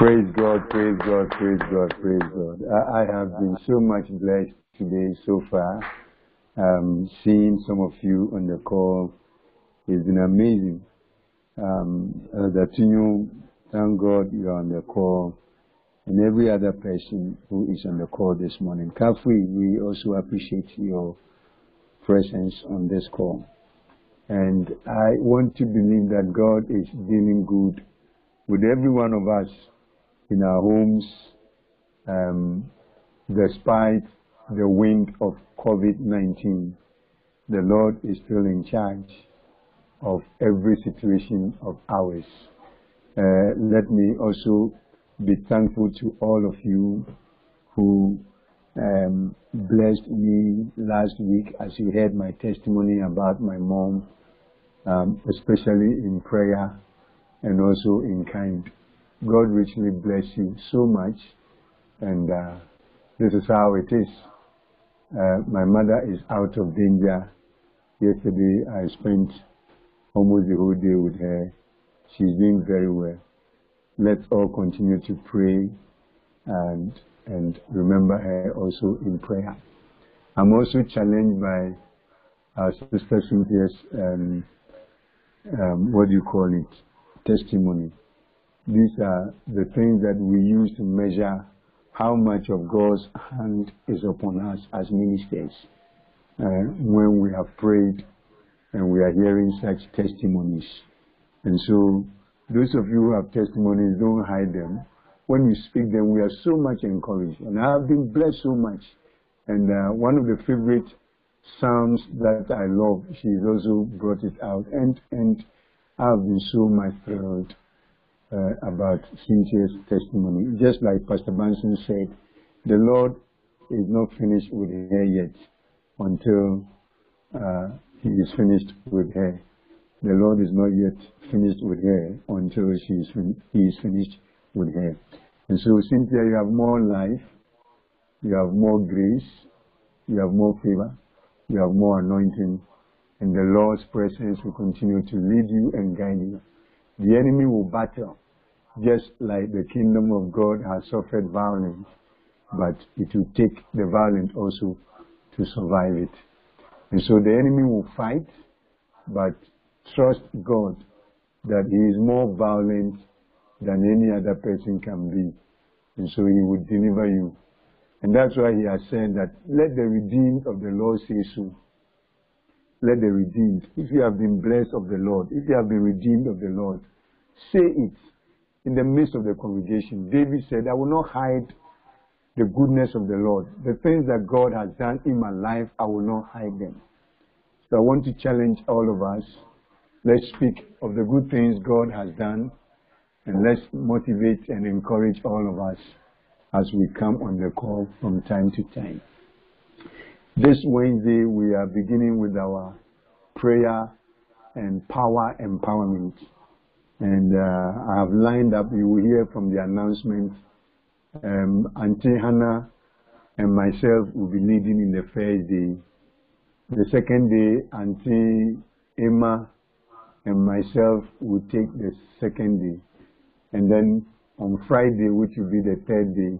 Praise God, praise God, praise God, praise God. I, I have been so much blessed today so far. Um, seeing some of you on the call has been amazing. Um, uh, that you, thank God you're on the call. And every other person who is on the call this morning. Kafui, we also appreciate your presence on this call. And I want to believe that God is dealing good with every one of us in our homes, um, despite the wind of COVID-19. The Lord is still in charge of every situation of ours. Uh, let me also be thankful to all of you who um, blessed me last week as you heard my testimony about my mom, um, especially in prayer and also in kind. God richly bless you so much, and uh, this is how it is. Uh, my mother is out of danger. Yesterday I spent almost the whole day with her. She's doing very well. Let's all continue to pray and and remember her also in prayer. I'm also challenged by our sister Cynthia's um, um, what do you call it testimony. These are the things that we use to measure how much of God's hand is upon us as ministers. Uh, when we have prayed and we are hearing such testimonies. And so, those of you who have testimonies, don't hide them. When you speak them, we are so much encouraged. And I have been blessed so much. And uh, one of the favorite psalms that I love, she's also brought it out. And, and I've been so much thrilled uh, about Cynthia's testimony. Just like Pastor Banson said, the Lord is not finished with her yet until uh, he is finished with her. The Lord is not yet finished with her until she is he is finished with her. And so, Cynthia, you have more life, you have more grace, you have more favor, you have more anointing, and the Lord's presence will continue to lead you and guide you. The enemy will battle, just like the kingdom of God has suffered violence, but it will take the violent also to survive it. And so the enemy will fight, but trust God that he is more violent than any other person can be. And so he will deliver you. And that's why he has said that, let the redeemed of the Lord say so. Let the redeemed. If you have been blessed of the Lord, if you have been redeemed of the Lord, say it in the midst of the congregation. David said, I will not hide the goodness of the Lord. The things that God has done in my life, I will not hide them. So I want to challenge all of us. Let's speak of the good things God has done and let's motivate and encourage all of us as we come on the call from time to time. This Wednesday, we are beginning with our prayer and power empowerment. And uh, I have lined up, you will hear from the announcement. Um, Auntie Hannah and myself will be leading in the first day. The second day, Auntie Emma and myself will take the second day. And then on Friday, which will be the third day,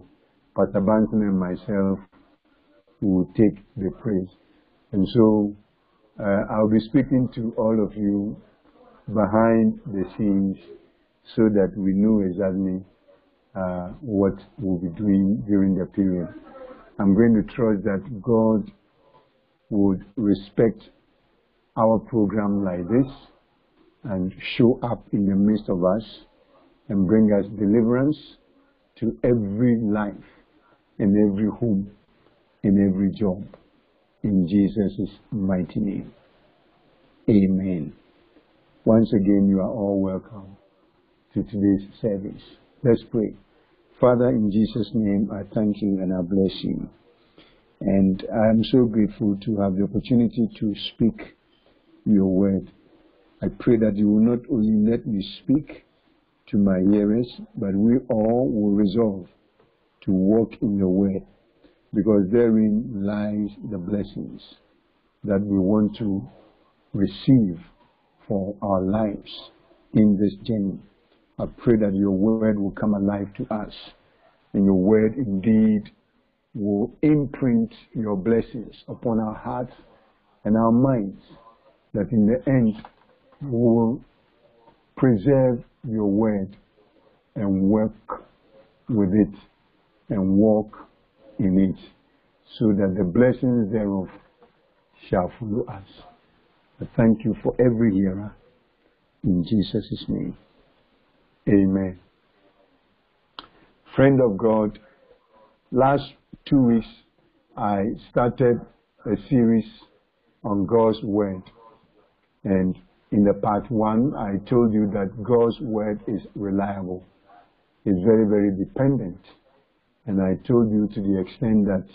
Pastor Banton and myself will take the praise. And so uh, I'll be speaking to all of you behind the scenes so that we know exactly uh, what we'll be doing during the period. I'm going to trust that God would respect our program like this and show up in the midst of us and bring us deliverance to every life, in every home, in every job. In Jesus' mighty name. Amen. Once again, you are all welcome to today's service. Let's pray. Father, in Jesus' name, I thank you and I bless you. And I'm so grateful to have the opportunity to speak your word. I pray that you will not only let me speak to my hearers, but we all will resolve to walk in your word because therein lies the blessings that we want to receive for our lives in this journey. I pray that your word will come alive to us and your word indeed will imprint your blessings upon our hearts and our minds, that in the end we will preserve your word and work with it and walk in it, so that the blessings thereof shall follow us. I thank you for every hearer. In Jesus' name. Amen. Friend of God, last two weeks I started a series on God's Word. And in the part one, I told you that God's Word is reliable. It's very, very dependent. And I told you to the extent that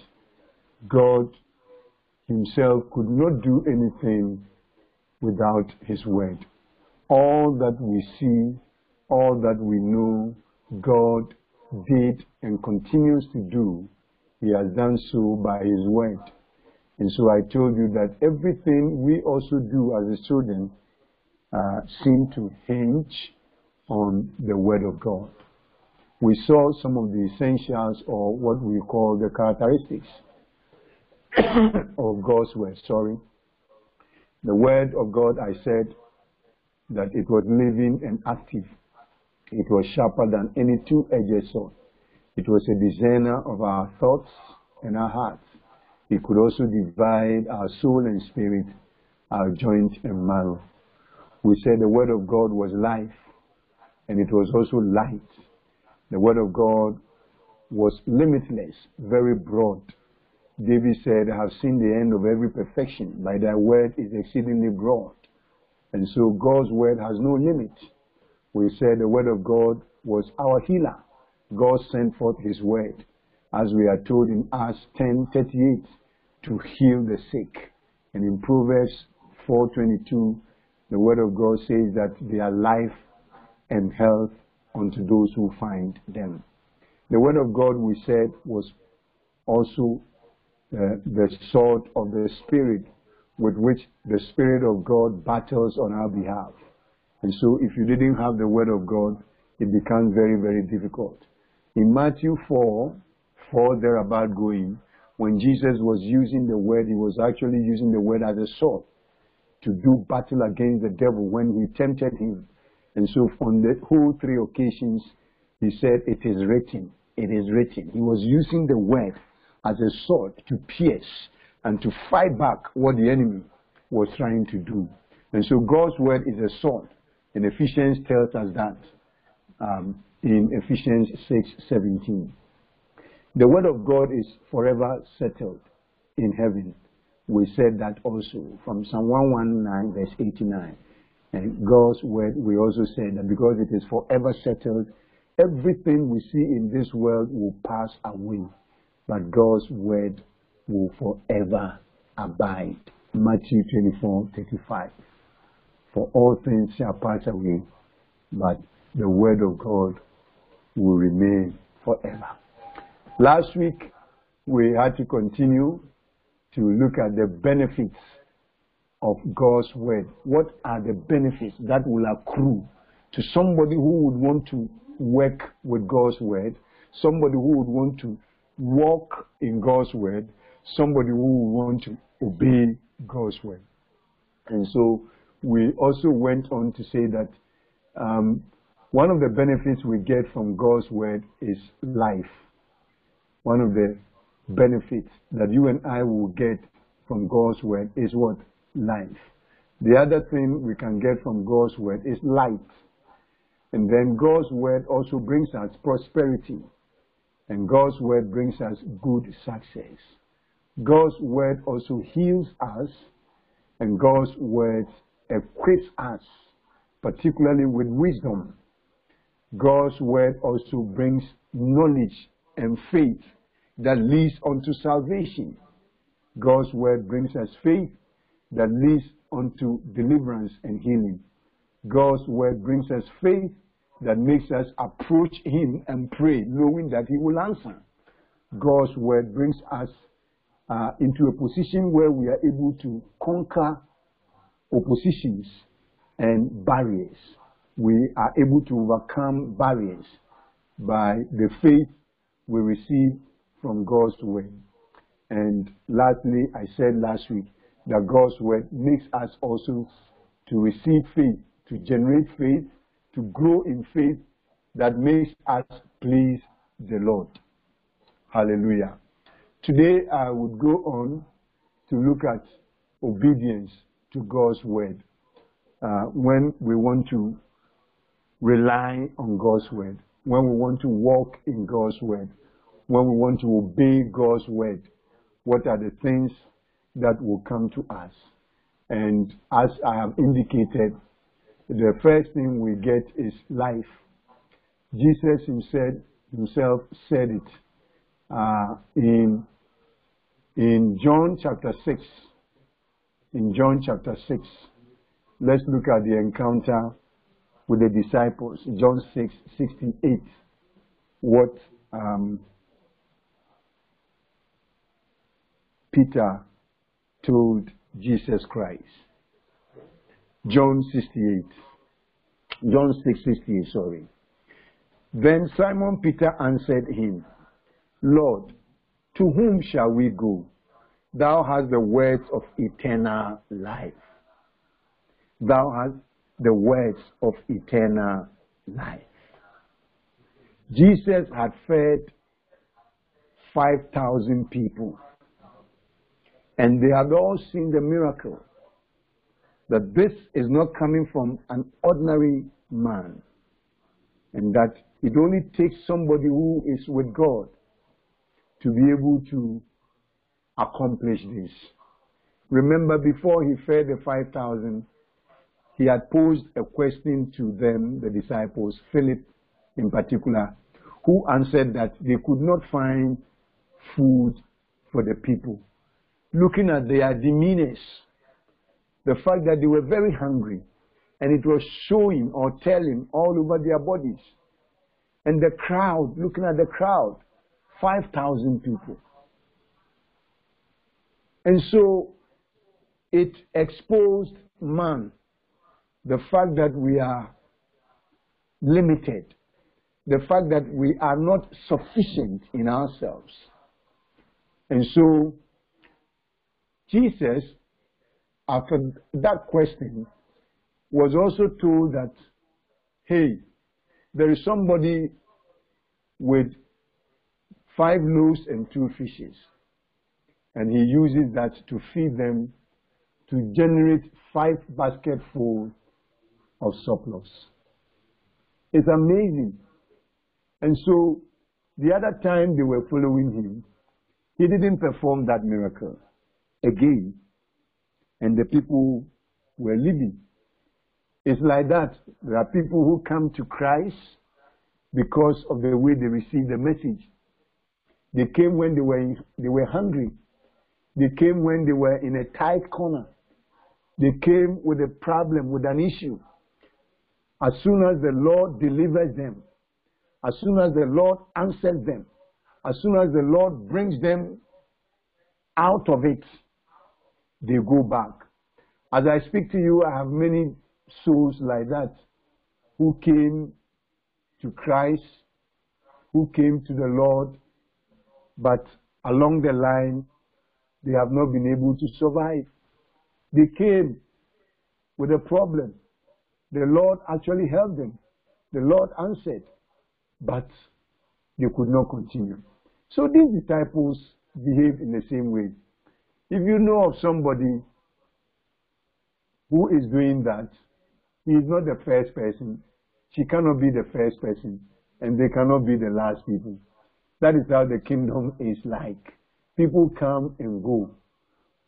God Himself could not do anything without His Word. All that we see, all that we know, God did and continues to do, He has done so by His Word. And so I told you that everything we also do as a student uh, seem to hinge on the Word of God. We saw some of the essentials or what we call the characteristics of God's Word. Sorry. The Word of God, I said that it was living and active. It was sharper than any two-edged sword. It was a discerner of our thoughts and our hearts. It could also divide our soul and spirit, our joint and marrow. We said the Word of God was life, and it was also light. The Word of God was limitless, very broad. David said, I have seen the end of every perfection. By thy word is exceedingly broad. And so God's word has no limit. We said the word of God was our healer. God sent forth his word, as we are told in Acts 10:38, to heal the sick. And in Proverbs 4:22, the word of God says that they are life and health unto those who find them. The word of God, we said, was also uh, the sword of the Spirit with which the Spirit of God battles on our behalf. And so if you didn't have the Word of God, it becomes very, very difficult. In Matthew 4, 4 thereabout going, when Jesus was using the Word, he was actually using the Word as a sword to do battle against the devil when he tempted him. And so on the whole three occasions, he said, it is written, it is written. He was using the Word as a sword to pierce and to fight back what the enemy was trying to do. And so God's word is a sword. And Ephesians tells us that um, in Ephesians 6:17. The word of God is forever settled in heaven. We said that also from Psalm 119 verse 89. And God's word, we also said that because it is forever settled, everything we see in this world will pass away but God's word will forever abide. Matthew 24 35. For all things shall pass away, but the word of God will remain forever. Last week, we had to continue to look at the benefits of God's word. What are the benefits that will accrue to somebody who would want to work with God's word, somebody who would want to walk in God's word, somebody who will want to obey God's word. And so we also went on to say that um, one of the benefits we get from God's word is life. One of the benefits that you and I will get from God's word is what? Life. The other thing we can get from God's word is light. And then God's word also brings us prosperity. And God's word brings us good success. God's word also heals us, and God's word equips us, particularly with wisdom. God's word also brings knowledge and faith that leads unto salvation. God's word brings us faith that leads unto deliverance and healing. God's word brings us faith that makes us approach Him and pray, knowing that He will answer. God's word brings us uh, into a position where we are able to conquer oppositions and barriers. we are able to overcome barriers by the faith we receive from God's word. And lastly, I said last week that God's word makes us also to receive faith, to generate faith, to grow in faith that makes us please the Lord. Hallelujah. Today I would go on to look at obedience to God's word. Uh, when we want to rely on God's word, when we want to walk in God's word, when we want to obey God's word, what are the things that will come to us? And as I have indicated, the first thing we get is life. Jesus himself, himself said it uh, in, in John chapter 6. In John chapter 6, let's look at the encounter with the disciples. John 6, 68. What um, Peter told Jesus Christ. John 68. John 6, 68, sorry. Then Simon Peter answered him, Lord, to whom shall we go? Thou hast the words of eternal life. Thou hast the words of eternal life. Jesus had fed 5,000 people. And they had all seen the miracle that this is not coming from an ordinary man. And that it only takes somebody who is with God to be able to accomplish this. Remember, before he fed the 5,000, he had posed a question to them, the disciples, Philip in particular, who answered that they could not find food for the people. Looking at their demeanors, the fact that they were very hungry, and it was showing or telling all over their bodies. And the crowd, looking at the crowd, 5,000 people. And so it exposed man, the fact that we are limited, the fact that we are not sufficient in ourselves. And so Jesus, after that question, was also told that, hey, there is somebody with five loaves and two fishes. And he uses that to feed them to generate five basketfuls of surplus. It's amazing. And so the other time they were following him, he didn't perform that miracle again. And the people were leaving. It's like that. There are people who come to Christ because of the way they received the message. They came when they were, they were hungry. They came when they were in a tight corner. They came with a problem, with an issue. As soon as the Lord delivers them, as soon as the Lord answers them, as soon as the Lord brings them out of it, they go back. As I speak to you, I have many souls like that who came to Christ, who came to the Lord, but along the line, they have not been able to survive. They came with a problem. The Lord actually helped them. The Lord answered, but they could not continue. So these disciples behave in the same way. If you know of somebody who is doing that, he is not the first person. She cannot be the first person, and they cannot be the last people. That is how the kingdom is like. People come and go,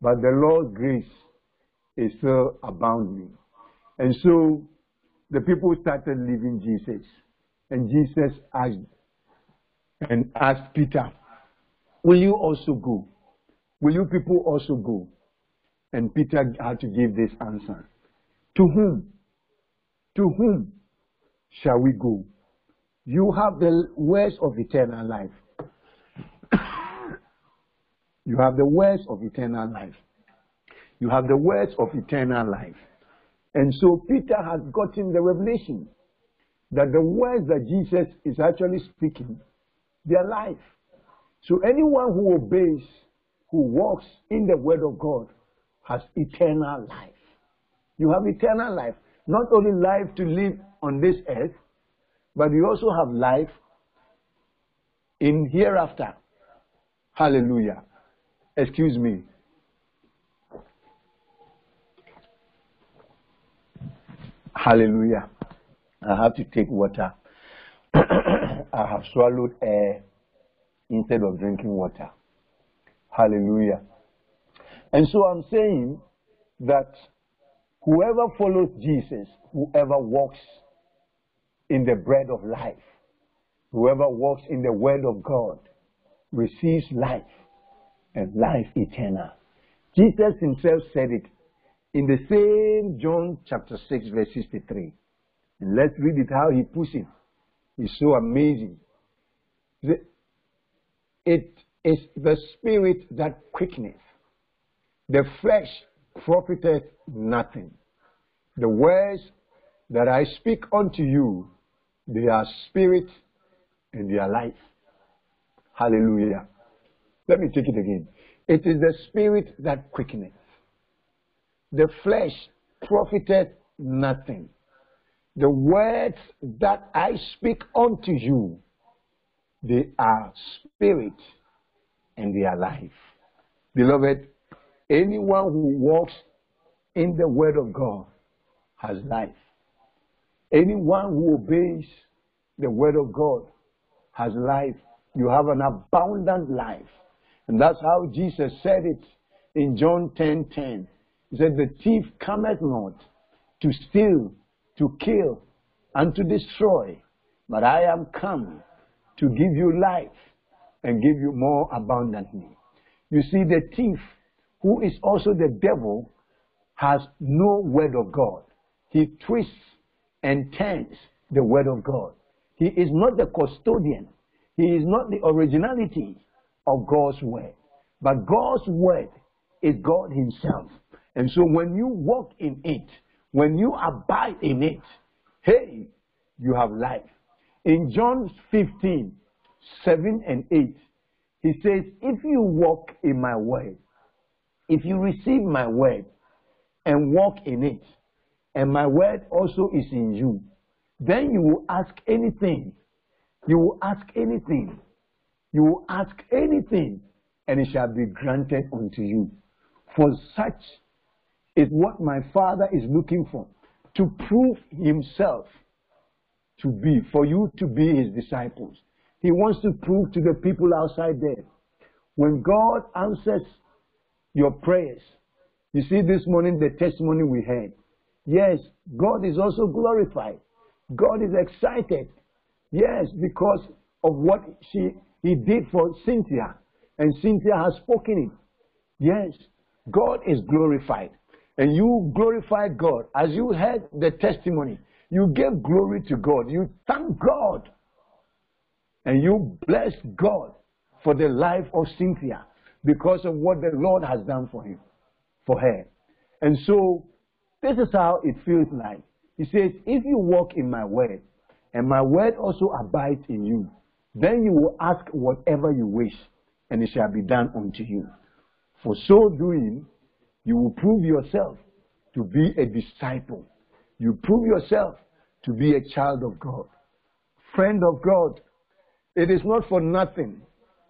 but the Lord's grace is still abounding. And so the people started leaving Jesus. And Jesus asked and asked Peter, Will you also go? Will you people also go? And Peter had to give this answer. To whom? To whom shall we go? You have the words of eternal life. you have the words of eternal life. You have the words of eternal life. And so Peter has gotten the revelation that the words that Jesus is actually speaking, they are life. So anyone who obeys, who walks in the word of God, has eternal life. You have eternal life. Not only life to live on this earth, but you also have life in hereafter. Hallelujah. Excuse me. Hallelujah. I have to take water. I have swallowed air instead of drinking water. Hallelujah. And so I'm saying that whoever follows Jesus, whoever walks in the bread of life, whoever walks in the word of God, receives life and life eternal. Jesus himself said it in the same John chapter 6, verse 63. And let's read it how he puts it. It's so amazing. It is the spirit that quickeneth. The flesh profiteth nothing. The words that I speak unto you, they are spirit and they are life. Hallelujah. Let me take it again. It is the spirit that quickeneth. The flesh profiteth nothing. The words that I speak unto you, they are spirit and they are life. Beloved, anyone who walks in the word of God has life. Anyone who obeys the word of God has life. You have an abundant life. And that's how Jesus said it in John 10:10. 10, 10. He said, The thief cometh not to steal, to kill, and to destroy, but I am come to give you life and give you more abundantly. You see, the thief, who is also the devil, has no word of God. He twists and turns the word of God. He is not the custodian. He is not the originality of God's word. But God's word is God Himself. And so when you walk in it, when you abide in it, hey, you have life. In John 15, 7 and 8, he says, If you walk in my word, if you receive my word and walk in it, and my word also is in you, then you will ask anything. You will ask anything. You will ask anything, and it shall be granted unto you. For such is what my Father is looking for to prove Himself to be, for you to be His disciples. He wants to prove to the people outside there. When God answers your prayers, you see this morning the testimony we had. Yes, God is also glorified. God is excited. Yes, because of what she he did for Cynthia. And Cynthia has spoken it. Yes, God is glorified. And you glorify God. As you heard the testimony, you gave glory to God. You thank God and you bless God for the life of Cynthia because of what the Lord has done for him, for her. And so this is how it feels like. He says, if you walk in my word, and my word also abides in you, then you will ask whatever you wish, and it shall be done unto you. For so doing, you will prove yourself to be a disciple. You prove yourself to be a child of God, friend of God, it is not for nothing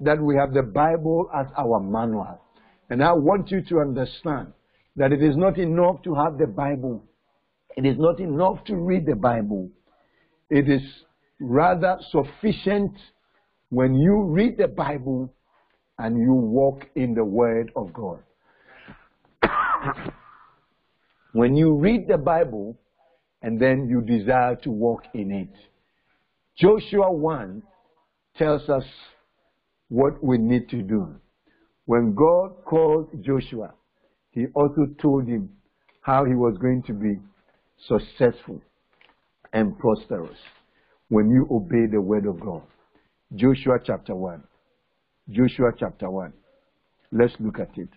that we have the Bible as our manual. And I want you to understand that it is not enough to have the Bible. It is not enough to read the Bible. It is rather sufficient when you read the Bible and you walk in the Word of God. when you read the Bible and then you desire to walk in it. Joshua 1 tells us what we need to do. When God called Joshua, he also told him how he was going to be successful and prosperous when you obey the word of God. Joshua chapter 1. Joshua chapter 1. Let's look at it.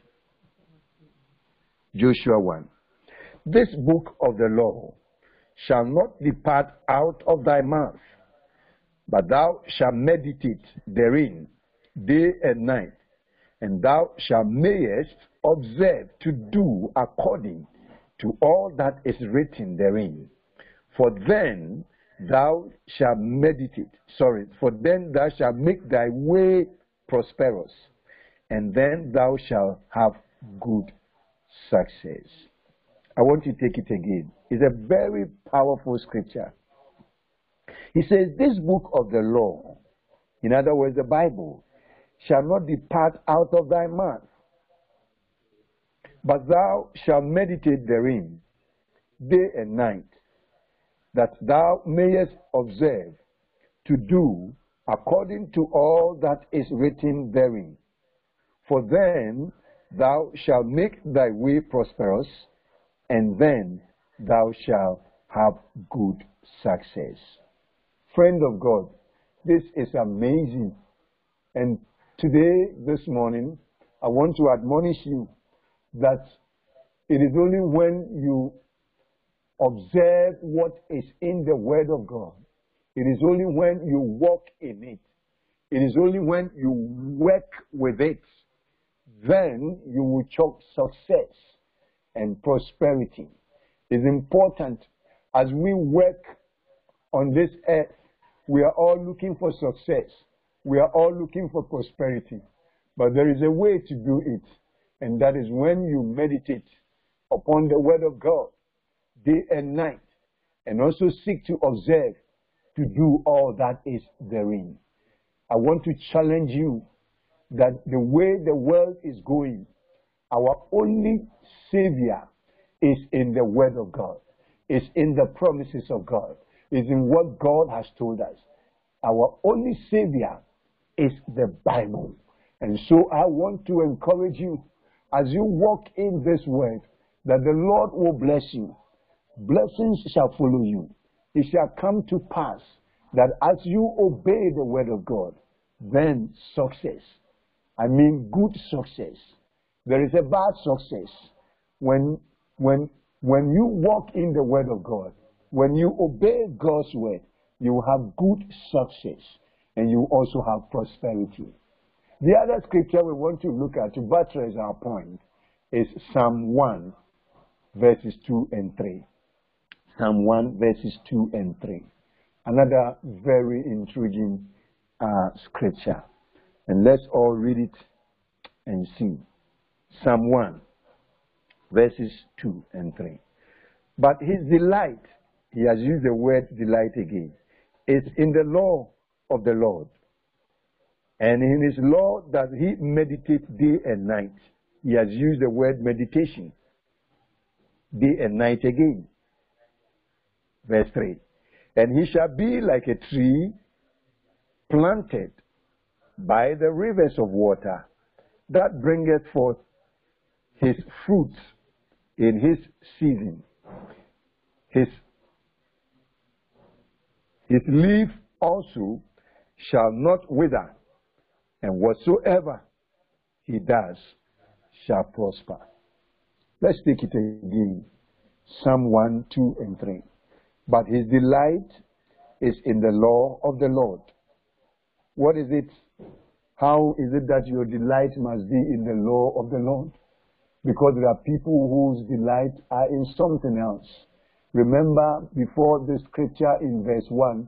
Joshua 1. This book of the law shall not depart out of thy mouth, but thou shalt meditate therein day and night, and thou shalt mayest observe to do according to all that is written therein. For then thou shalt meditate, sorry, for then thou shalt make thy way prosperous, and then thou shalt have good success. I want you to take it again. It's a very powerful scripture. He says, This book of the law, in other words, the Bible, shall not depart out of thy mouth, but thou shalt meditate therein day and night, that thou mayest observe to do according to all that is written therein. For then thou shalt make thy way prosperous, and then thou shalt have good success. Friend of God, this is amazing. And today, this morning, I want to admonish you that it is only when you observe what is in the Word of God, it is only when you walk in it, it is only when you work with it, then you will choke success and prosperity. It's important as we work on this earth, we are all looking for success. We are all looking for prosperity. But there is a way to do it. And that is when you meditate upon the word of God day and night and also seek to observe to do all that is therein. I want to challenge you that the way the world is going, our only savior is in the word of God, is in the promises of God, is in what God has told us. Our only savior is the Bible. And so I want to encourage you as you walk in this word that the Lord will bless you. Blessings shall follow you. It shall come to pass that as you obey the word of God, then success, I mean good success. There is a bad success when, when, when you walk in the word of God, when you obey God's word, you have good success and you also have prosperity. The other scripture we want to look at to buttress our point is Psalm 1, verses 2 and 3. Psalm 1, verses 2 and 3. Another very intriguing uh, scripture. And let's all read it and see. Psalm 1, verses 2 and 3. But his delight, he has used the word delight again, It's in the law of the Lord. And in his law does he meditate day and night. He has used the word meditation. Day and night again. Verse 3. And he shall be like a tree planted by the rivers of water that bringeth forth his fruits in his season. His, his leaf also shall not wither, and whatsoever he does shall prosper. Let's take it again. Psalm 1, 2, and 3. But his delight is in the law of the Lord. What is it? How is it that your delight must be in the law of the Lord? Because there are people whose delight are in something else. Remember before the scripture in verse 1,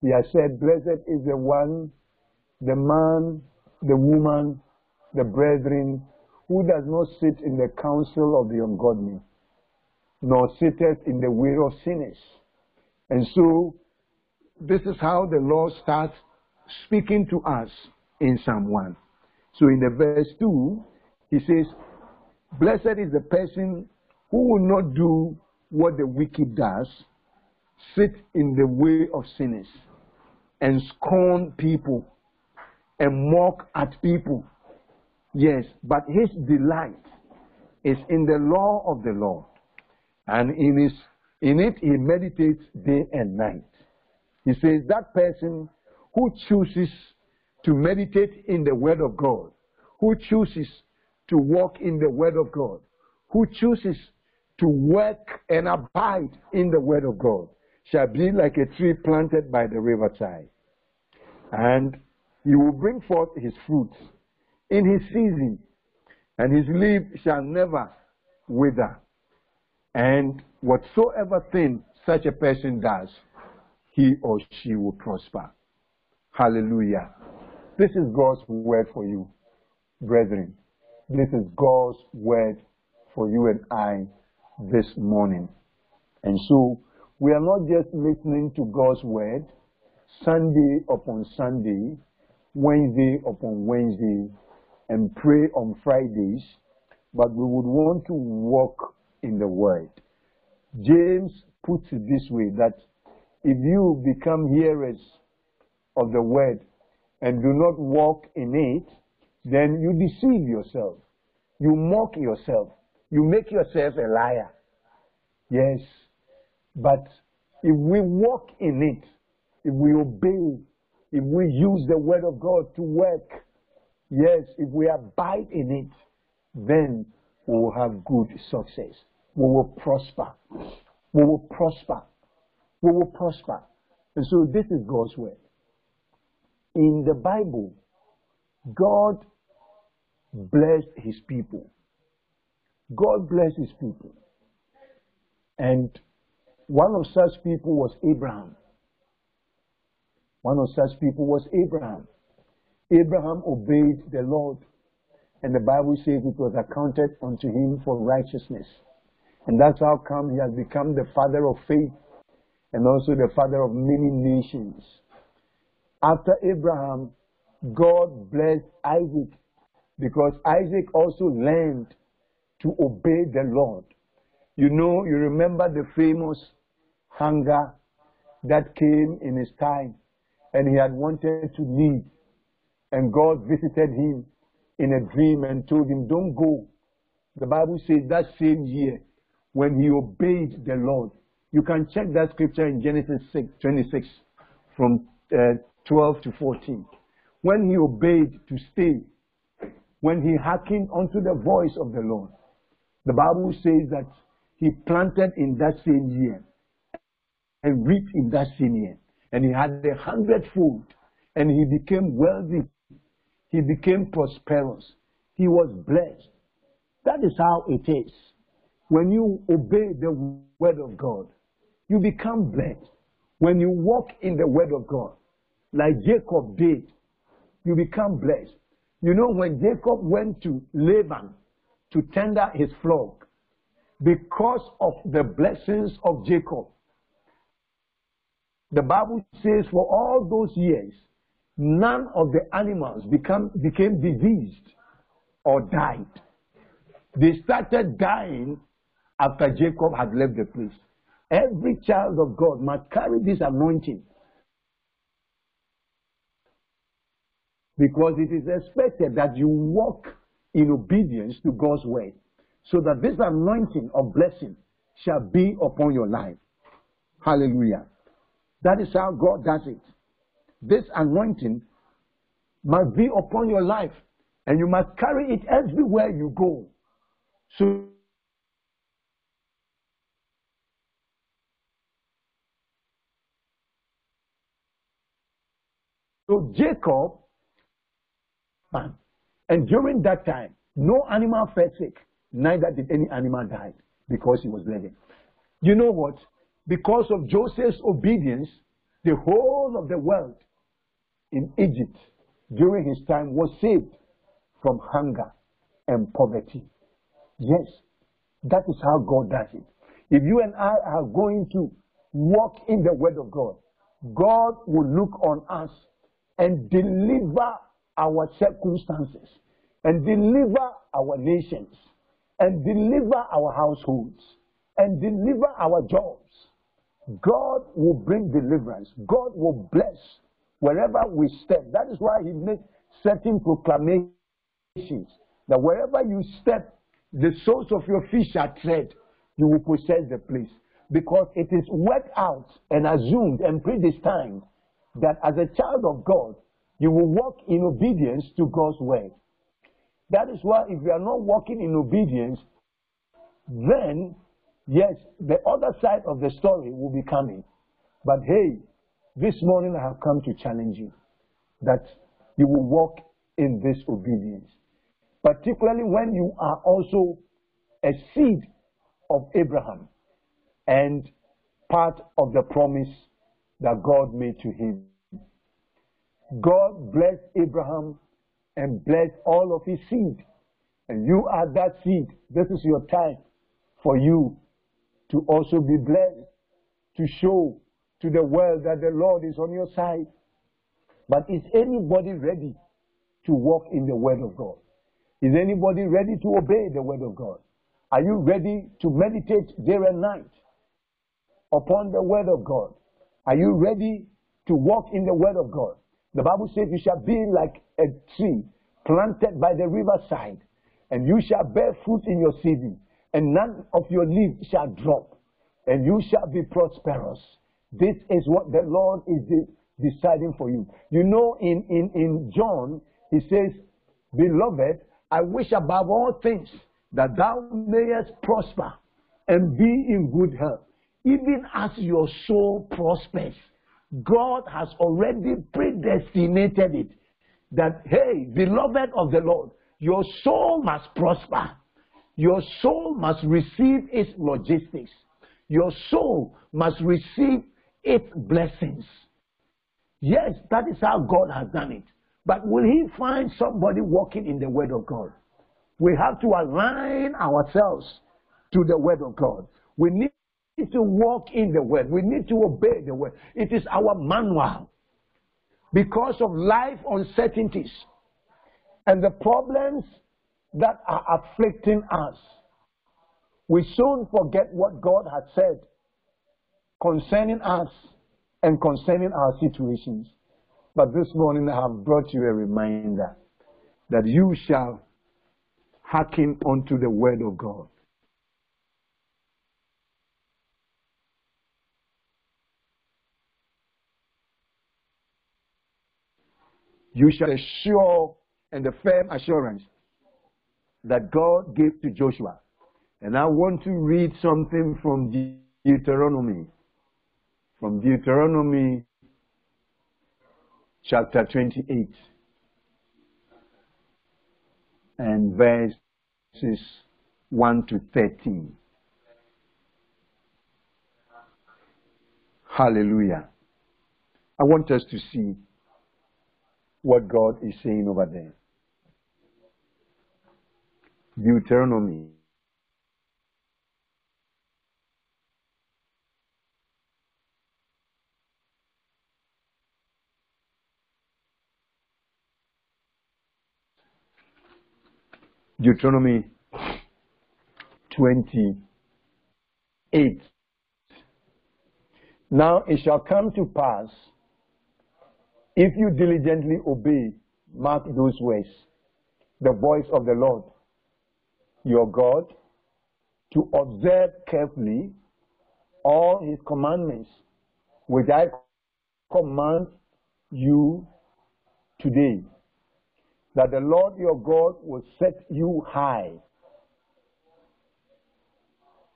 he has said, Blessed is the one, the man, the woman, the brethren, who does not sit in the council of the ungodly, nor sitteth in the way of sinners. And so, this is how the Lord starts speaking to us in Psalm 1. So in the verse 2, he says, Blessed is the person who will not do what the wicked does, sit in the way of sinners, and scorn people, and mock at people. Yes, but his delight is in the law of the Lord, and in, his, in it he meditates day and night. He says that person who chooses to meditate in the Word of God, who chooses to walk in the Word of God, who chooses to work and abide in the word of God shall be like a tree planted by the riverside. And he will bring forth his fruits in his season, and his leaf shall never wither. And whatsoever thing such a person does, he or she will prosper. Hallelujah. This is God's word for you, brethren. This is God's word for you and I this morning. And so we are not just listening to God's word Sunday upon Sunday, Wednesday upon Wednesday, and pray on Fridays, but we would want to walk in the word. James puts it this way that if you become hearers of the word and do not walk in it, then you deceive yourself. You mock yourself. You make yourself a liar. Yes. But if we walk in it, if we obey, if we use the word of God to work, yes, if we abide in it, then we will have good success. We will prosper. We will prosper. We will prosper. And so this is God's word. In the Bible, God blessed his people. God blessed his people. And one of such people was Abraham. One of such people was Abraham. Abraham obeyed the Lord, and the Bible says it was accounted unto him for righteousness. And that's how come he has become the father of faith and also the father of many nations. After Abraham, God blessed Isaac because Isaac also learned to obey the Lord. You know, you remember the famous hunger that came in his time and he had wanted to leave. And God visited him in a dream and told him, Don't go. The Bible says that same year, when he obeyed the Lord, you can check that scripture in Genesis 6, 26 from uh, 12 to 14. When he obeyed to stay, when he hearkened unto the voice of the Lord, the Bible says that he planted in that same year and reaped in that same year. And he had a hundredfold and he became wealthy. He became prosperous. He was blessed. That is how it is. When you obey the word of God, you become blessed. When you walk in the word of God, like Jacob did, you become blessed. You know, when Jacob went to Laban to tender his flock, because of the blessings of Jacob, the Bible says for all those years, none of the animals become, became diseased or died. They started dying after Jacob had left the place. Every child of God must carry this anointing. Because it is expected that you walk in obedience to God's word. So that this anointing of blessing shall be upon your life. Hallelujah. That is how God does it. This anointing must be upon your life. And you must carry it everywhere you go. So So Jacob, and during that time, no animal fell sick, neither did any animal die because he was living. You know what? Because of Joseph's obedience, the whole of the world in Egypt during his time was saved from hunger and poverty. Yes, that is how God does it. If you and I are going to walk in the word of God, God will look on us and deliver our circumstances and deliver our nations and deliver our households and deliver our jobs. God will bring deliverance. God will bless wherever we step. That is why he made certain proclamations that wherever you step, the soles of your feet shall tread, you will possess the place. Because it is worked out and assumed and predestined that as a child of God, you will walk in obedience to God's word. That is why if you are not walking in obedience, then Yes, the other side of the story will be coming. But hey, this morning I have come to challenge you that you will walk in this obedience. Particularly when you are also a seed of Abraham and part of the promise that God made to him. God blessed Abraham and blessed all of his seed. And you are that seed. This is your time for you to also be blessed, to show to the world that the Lord is on your side. But is anybody ready to walk in the word of God? Is anybody ready to obey the word of God? Are you ready to meditate day and night upon the word of God? Are you ready to walk in the word of God? The Bible says you shall be like a tree planted by the riverside, and you shall bear fruit in your season, and none of your leaves shall drop, and you shall be prosperous. This is what the Lord is de- deciding for you. You know, in, in, in John, he says, Beloved, I wish above all things that thou mayest prosper and be in good health, even as your soul prospers. God has already predestinated it that, hey, beloved of the Lord, your soul must prosper. Your soul must receive its logistics. Your soul must receive its blessings. Yes, that is how God has done it. But will He find somebody walking in the Word of God? We have to align ourselves to the Word of God. We need to walk in the Word. We need to obey the Word. It is our manual. Because of life uncertainties and the problems that are afflicting us, we soon forget what God has said concerning us and concerning our situations. But this morning I have brought you a reminder that you shall hearken unto the word of God. You shall assure and the firm assurance that God gave to Joshua. And I want to read something from Deuteronomy. From Deuteronomy chapter 28 and verses 1 to 13. Hallelujah. I want us to see what God is saying over there. Deuteronomy Deuteronomy 28. Now it shall come to pass if you diligently obey, mark those words, the voice of the Lord, your God, to observe carefully all his commandments, which I command you today that the Lord your God will set you high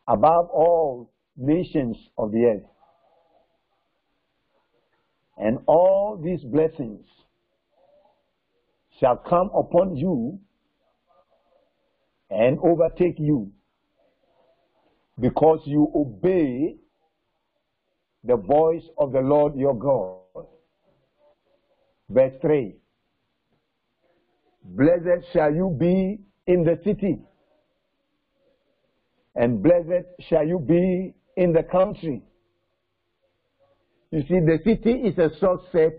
above all nations of the earth. And all these blessings shall come upon you and overtake you because you obey the voice of the Lord your God. Verse 3 Blessed shall you be in the city, and blessed shall you be in the country. You see, the city is a subset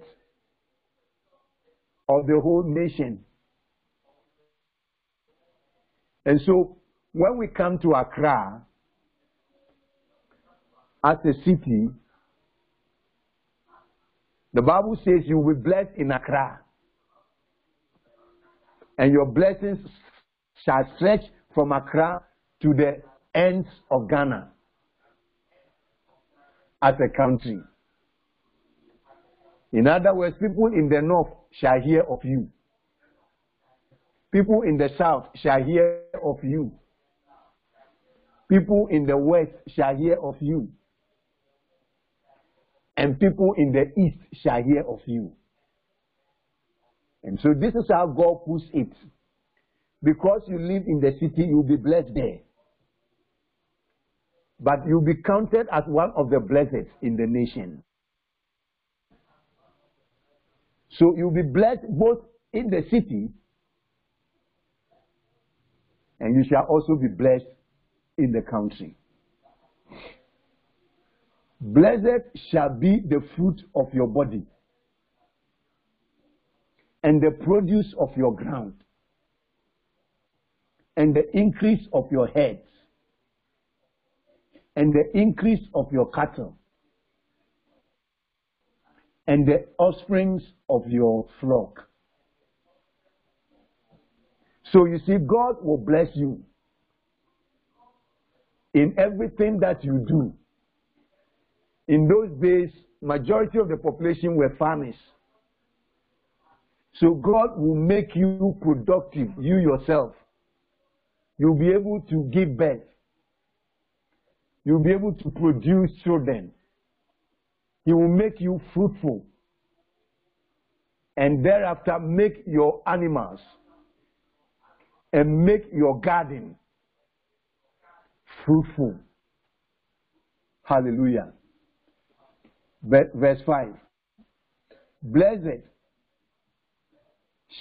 of the whole nation. And so, when we come to Accra as a city, the Bible says you will be blessed in Accra and your blessings shall stretch from Accra to the ends of Ghana as a country. In other words, people in the north shall hear of you. People in the south shall hear of you. People in the west shall hear of you, and people in the east shall hear of you. And so this is how God puts it. Because you live in the city, you'll be blessed there. But you'll be counted as one of the blessed in the nation. So you'll be blessed both in the city and you shall also be blessed in the country. Blessed shall be the fruit of your body and the produce of your ground and the increase of your heads and the increase of your cattle and the offsprings of your flock. So you see, God will bless you in everything that you do. In those days, majority of the population were farmers. So God will make you productive, you yourself. You'll be able to give birth. You'll be able to produce children. He will make you fruitful. And thereafter make your animals and make your garden fruitful. Hallelujah. Verse 5. Blessed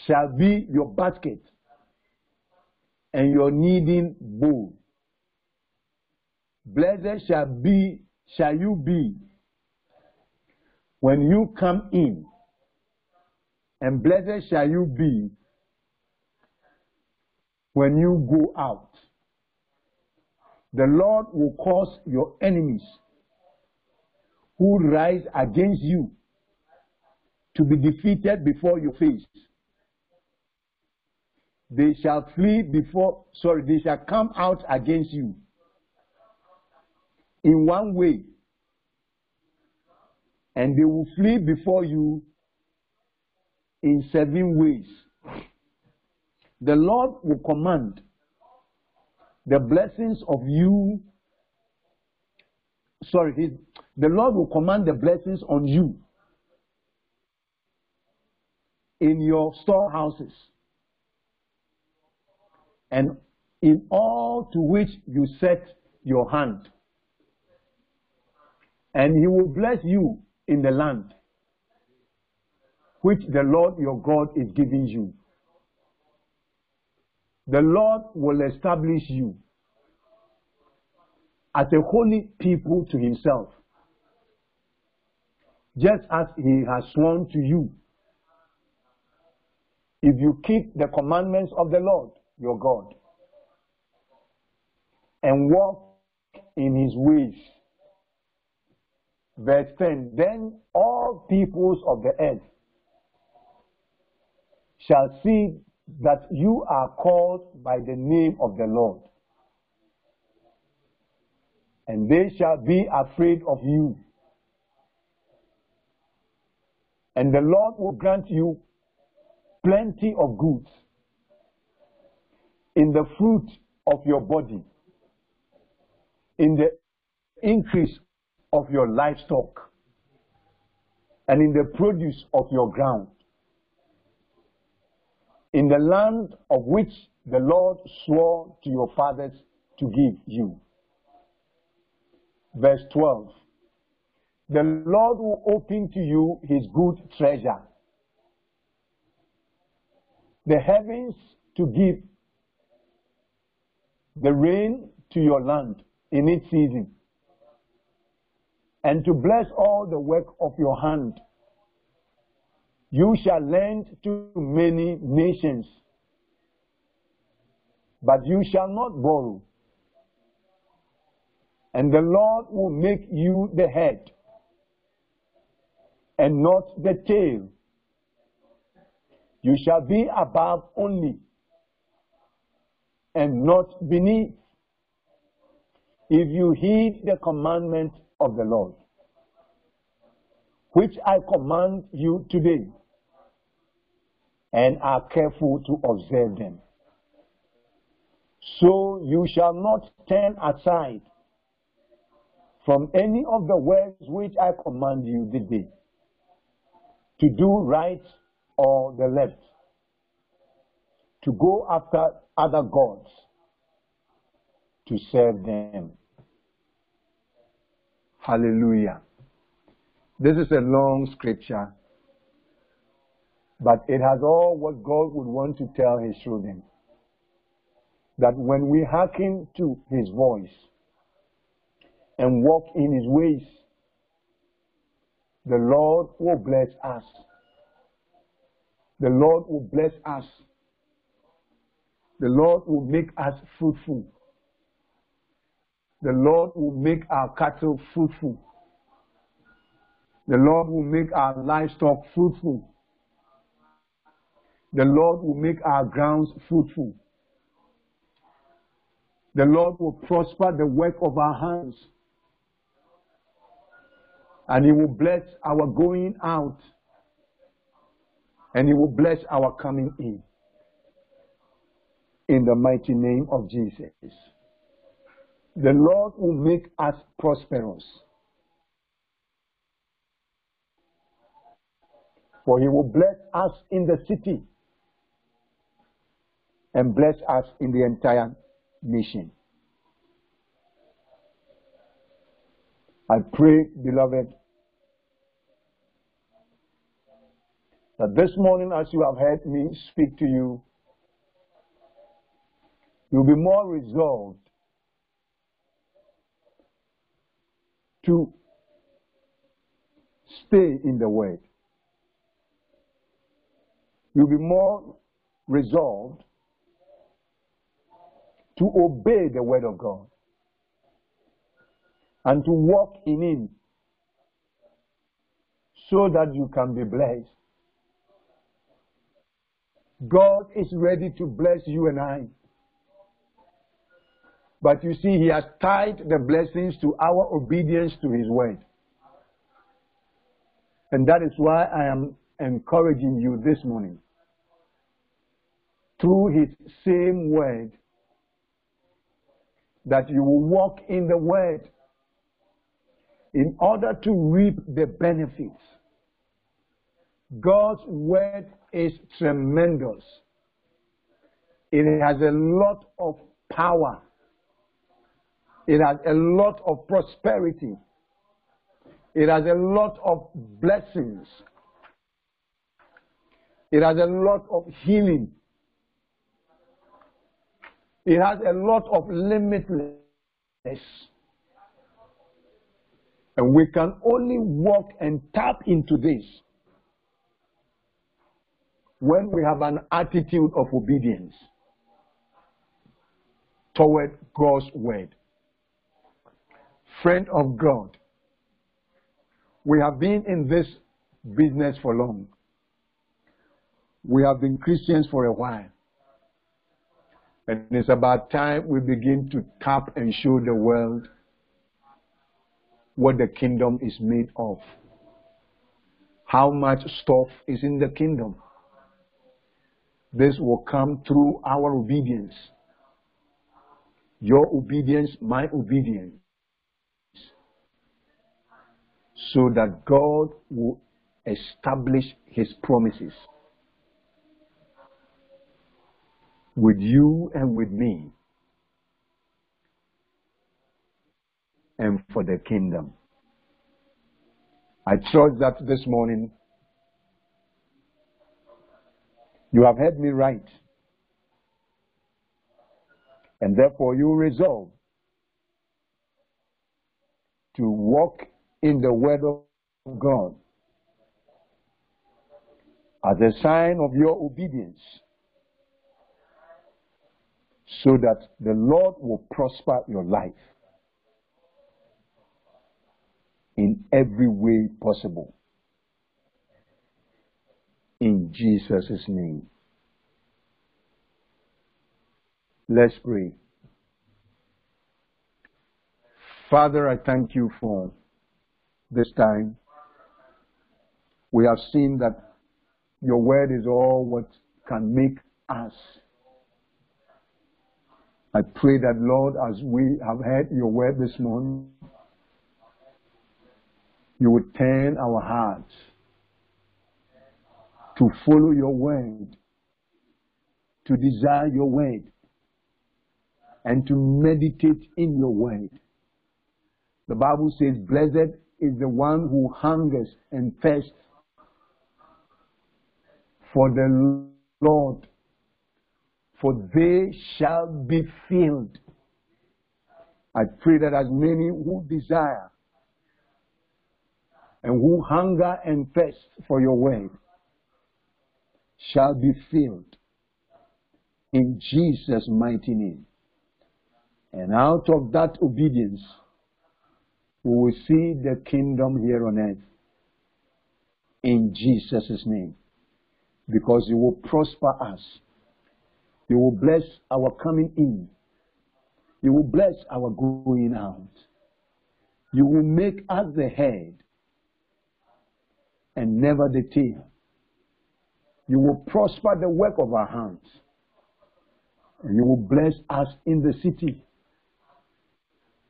shall be your basket and your kneading bowl. Blessed shall be, shall you be when you come in, and blessed shall you be when you go out. The Lord will cause your enemies who rise against you to be defeated before your face. They shall flee before, sorry, they shall come out against you in one way, and they will flee before you in seven ways the Lord will command the blessings of you. Sorry, his, the Lord will command the blessings on you in your storehouses and in all to which you set your hand. And he will bless you in the land which the Lord your God is giving you the Lord will establish you as a holy people to himself, just as he has sworn to you. If you keep the commandments of the Lord your God and walk in his ways. Verse 10 Then all peoples of the earth shall see that you are called by the name of the Lord. And they shall be afraid of you. And the Lord will grant you plenty of goods in the fruit of your body, in the increase of your livestock, and in the produce of your ground in the land of which the Lord swore to your fathers to give you. Verse 12. The Lord will open to you his good treasure, the heavens to give the rain to your land in its season, and to bless all the work of your hand you shall lend to many nations, but you shall not borrow. And the Lord will make you the head and not the tail. You shall be above only and not beneath if you heed the commandment of the Lord, which I command you today and are careful to observe them. So you shall not turn aside from any of the words which I command you today to do right or the left, to go after other gods, to serve them. Hallelujah. This is a long scripture, but it has all what God would want to tell his children. That when we hearken to his voice and walk in his ways, the Lord will bless us. The Lord will bless us. The Lord will make us fruitful. The Lord will make our cattle fruitful. The Lord will make our livestock fruitful. The Lord will make our grounds fruitful. The Lord will prosper the work of our hands. And He will bless our going out. And He will bless our coming in. In the mighty name of Jesus. The Lord will make us prosperous. For He will bless us in the city and bless us in the entire nation. I pray, beloved, that this morning, as you have heard me speak to you, you'll be more resolved to stay in the Word. You'll be more resolved to obey the Word of God and to walk in Him so that you can be blessed. God is ready to bless you and I. But you see, He has tied the blessings to our obedience to His word. And that is why I am encouraging you this morning. Through His same word, that you will walk in the word in order to reap the benefits. God's word is tremendous. It has a lot of power. It has a lot of prosperity. It has a lot of blessings. It has a lot of healing. It has a lot of limitlessness. And we can only walk and tap into this when we have an attitude of obedience toward God's word. Friend of God, we have been in this business for long. We have been Christians for a while. And it's about time we begin to tap and show the world what the kingdom is made of. How much stuff is in the kingdom. This will come through our obedience. Your obedience, my obedience. So that God will establish his promises with you and with me and for the kingdom. I trust that this morning you have heard me right. And therefore you resolve to walk in the word of God as a sign of your obedience so that the Lord will prosper your life in every way possible. In Jesus' name. Let's pray. Father, I thank you for this time. We have seen that your word is all what can make us I pray that, Lord, as we have heard your word this morning, you would turn our hearts to follow your word, to desire your word, and to meditate in your word. The Bible says, Blessed is the one who hungers and thirsts for the Lord, for they shall be filled. I pray that as many who desire and who hunger and thirst for your word shall be filled in Jesus' mighty name. And out of that obedience, we will see the kingdom here on earth in Jesus' name. Because you will prosper us. You will bless our coming in. You will bless our going out. You will make us the head and never the tail. You will prosper the work of our hands. And you will bless us in the city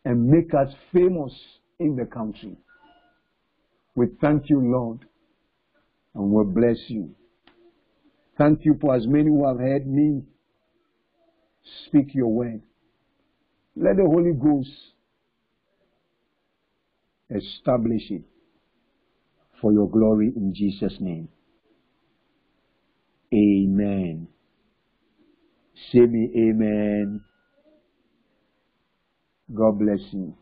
and make us famous in the country. We thank you, Lord, and we bless you. Thank you for as many who have heard me speak your word. Let the Holy Ghost establish it for your glory in Jesus' name. Amen. Say me amen. God bless you.